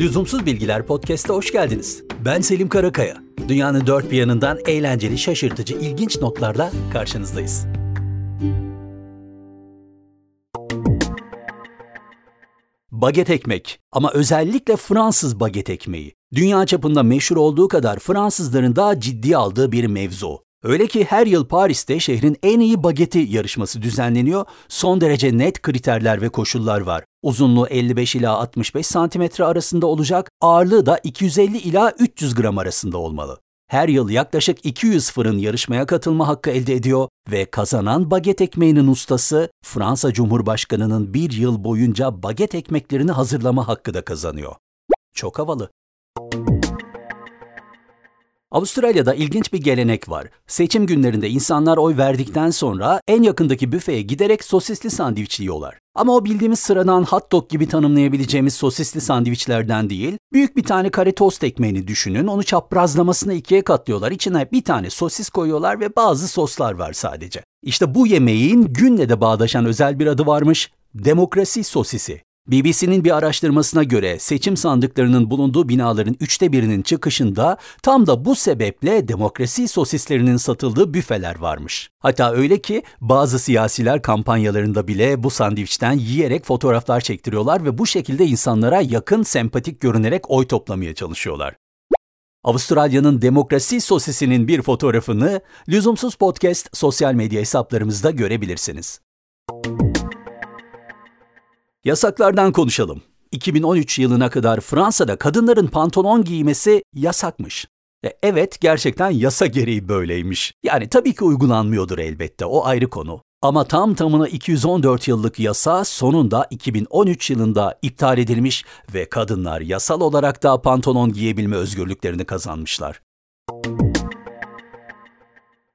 Lüzumsuz Bilgiler Podcast'a hoş geldiniz. Ben Selim Karakaya. Dünyanın dört bir yanından eğlenceli, şaşırtıcı, ilginç notlarla karşınızdayız. Baget ekmek ama özellikle Fransız baget ekmeği. Dünya çapında meşhur olduğu kadar Fransızların daha ciddi aldığı bir mevzu. Öyle ki her yıl Paris'te şehrin en iyi bageti yarışması düzenleniyor. Son derece net kriterler ve koşullar var. Uzunluğu 55 ila 65 santimetre arasında olacak, ağırlığı da 250 ila 300 gram arasında olmalı. Her yıl yaklaşık 200 fırın yarışmaya katılma hakkı elde ediyor ve kazanan baget ekmeğinin ustası Fransa Cumhurbaşkanı'nın bir yıl boyunca baget ekmeklerini hazırlama hakkı da kazanıyor. Çok havalı. Avustralya'da ilginç bir gelenek var. Seçim günlerinde insanlar oy verdikten sonra en yakındaki büfeye giderek sosisli sandviç yiyorlar. Ama o bildiğimiz sıradan hot dog gibi tanımlayabileceğimiz sosisli sandviçlerden değil, büyük bir tane kare tost ekmeğini düşünün, onu çaprazlamasına ikiye katlıyorlar, içine bir tane sosis koyuyorlar ve bazı soslar var sadece. İşte bu yemeğin günle de bağdaşan özel bir adı varmış, demokrasi sosisi. BBC'nin bir araştırmasına göre seçim sandıklarının bulunduğu binaların üçte birinin çıkışında tam da bu sebeple demokrasi sosislerinin satıldığı büfeler varmış. Hatta öyle ki bazı siyasiler kampanyalarında bile bu sandviçten yiyerek fotoğraflar çektiriyorlar ve bu şekilde insanlara yakın sempatik görünerek oy toplamaya çalışıyorlar. Avustralya'nın demokrasi sosisinin bir fotoğrafını Lüzumsuz Podcast sosyal medya hesaplarımızda görebilirsiniz. Yasaklardan konuşalım. 2013 yılına kadar Fransa'da kadınların pantolon giymesi yasakmış. E, evet gerçekten yasa gereği böyleymiş. Yani tabii ki uygulanmıyordur elbette o ayrı konu. Ama tam tamına 214 yıllık yasa sonunda 2013 yılında iptal edilmiş ve kadınlar yasal olarak da pantolon giyebilme özgürlüklerini kazanmışlar.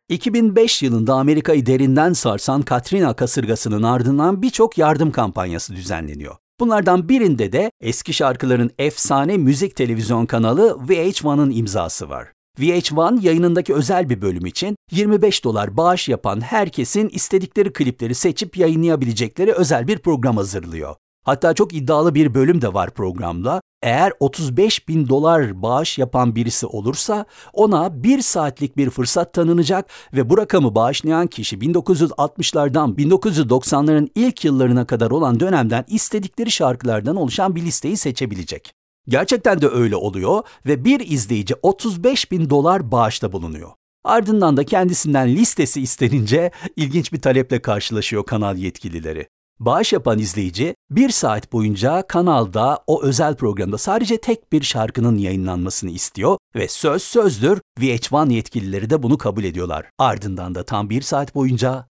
2005 yılında Amerika'yı derinden sarsan Katrina kasırgasının ardından birçok yardım kampanyası düzenleniyor. Bunlardan birinde de eski şarkıların efsane müzik televizyon kanalı VH1'ın imzası var. VH1 yayınındaki özel bir bölüm için 25 dolar bağış yapan herkesin istedikleri klipleri seçip yayınlayabilecekleri özel bir program hazırlıyor. Hatta çok iddialı bir bölüm de var programda. Eğer 35 bin dolar bağış yapan birisi olursa ona bir saatlik bir fırsat tanınacak ve bu rakamı bağışlayan kişi 1960'lardan 1990'ların ilk yıllarına kadar olan dönemden istedikleri şarkılardan oluşan bir listeyi seçebilecek. Gerçekten de öyle oluyor ve bir izleyici 35 bin dolar bağışta bulunuyor. Ardından da kendisinden listesi istenince ilginç bir taleple karşılaşıyor kanal yetkilileri. Bağış yapan izleyici bir saat boyunca kanalda o özel programda sadece tek bir şarkının yayınlanmasını istiyor ve söz sözdür VH1 yetkilileri de bunu kabul ediyorlar. Ardından da tam bir saat boyunca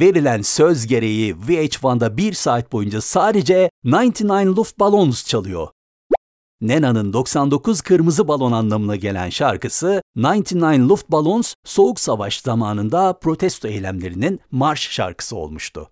verilen söz gereği VH1'da bir saat boyunca sadece 99 Luftballons çalıyor. Nena'nın 99 kırmızı balon anlamına gelen şarkısı 99 Luftballons Soğuk Savaş zamanında protesto eylemlerinin marş şarkısı olmuştu.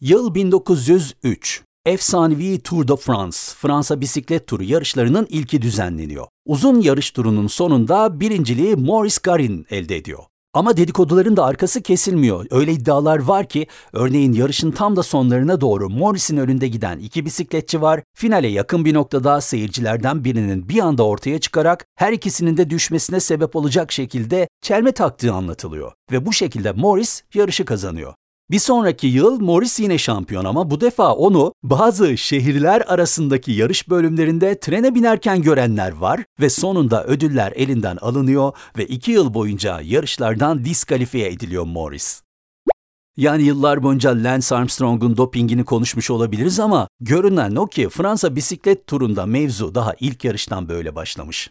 Yıl 1903. Efsanevi Tour de France, Fransa bisiklet turu yarışlarının ilki düzenleniyor. Uzun yarış turunun sonunda birinciliği Maurice Garin elde ediyor. Ama dedikoduların da arkası kesilmiyor. Öyle iddialar var ki örneğin yarışın tam da sonlarına doğru Morris'in önünde giden iki bisikletçi var. Finale yakın bir noktada seyircilerden birinin bir anda ortaya çıkarak her ikisinin de düşmesine sebep olacak şekilde çelme taktığı anlatılıyor. Ve bu şekilde Morris yarışı kazanıyor. Bir sonraki yıl Morris yine şampiyon ama bu defa onu bazı şehirler arasındaki yarış bölümlerinde trene binerken görenler var ve sonunda ödüller elinden alınıyor ve iki yıl boyunca yarışlardan diskalifiye ediliyor Morris. Yani yıllar boyunca Lance Armstrong'un dopingini konuşmuş olabiliriz ama görünen o ki Fransa bisiklet turunda mevzu daha ilk yarıştan böyle başlamış.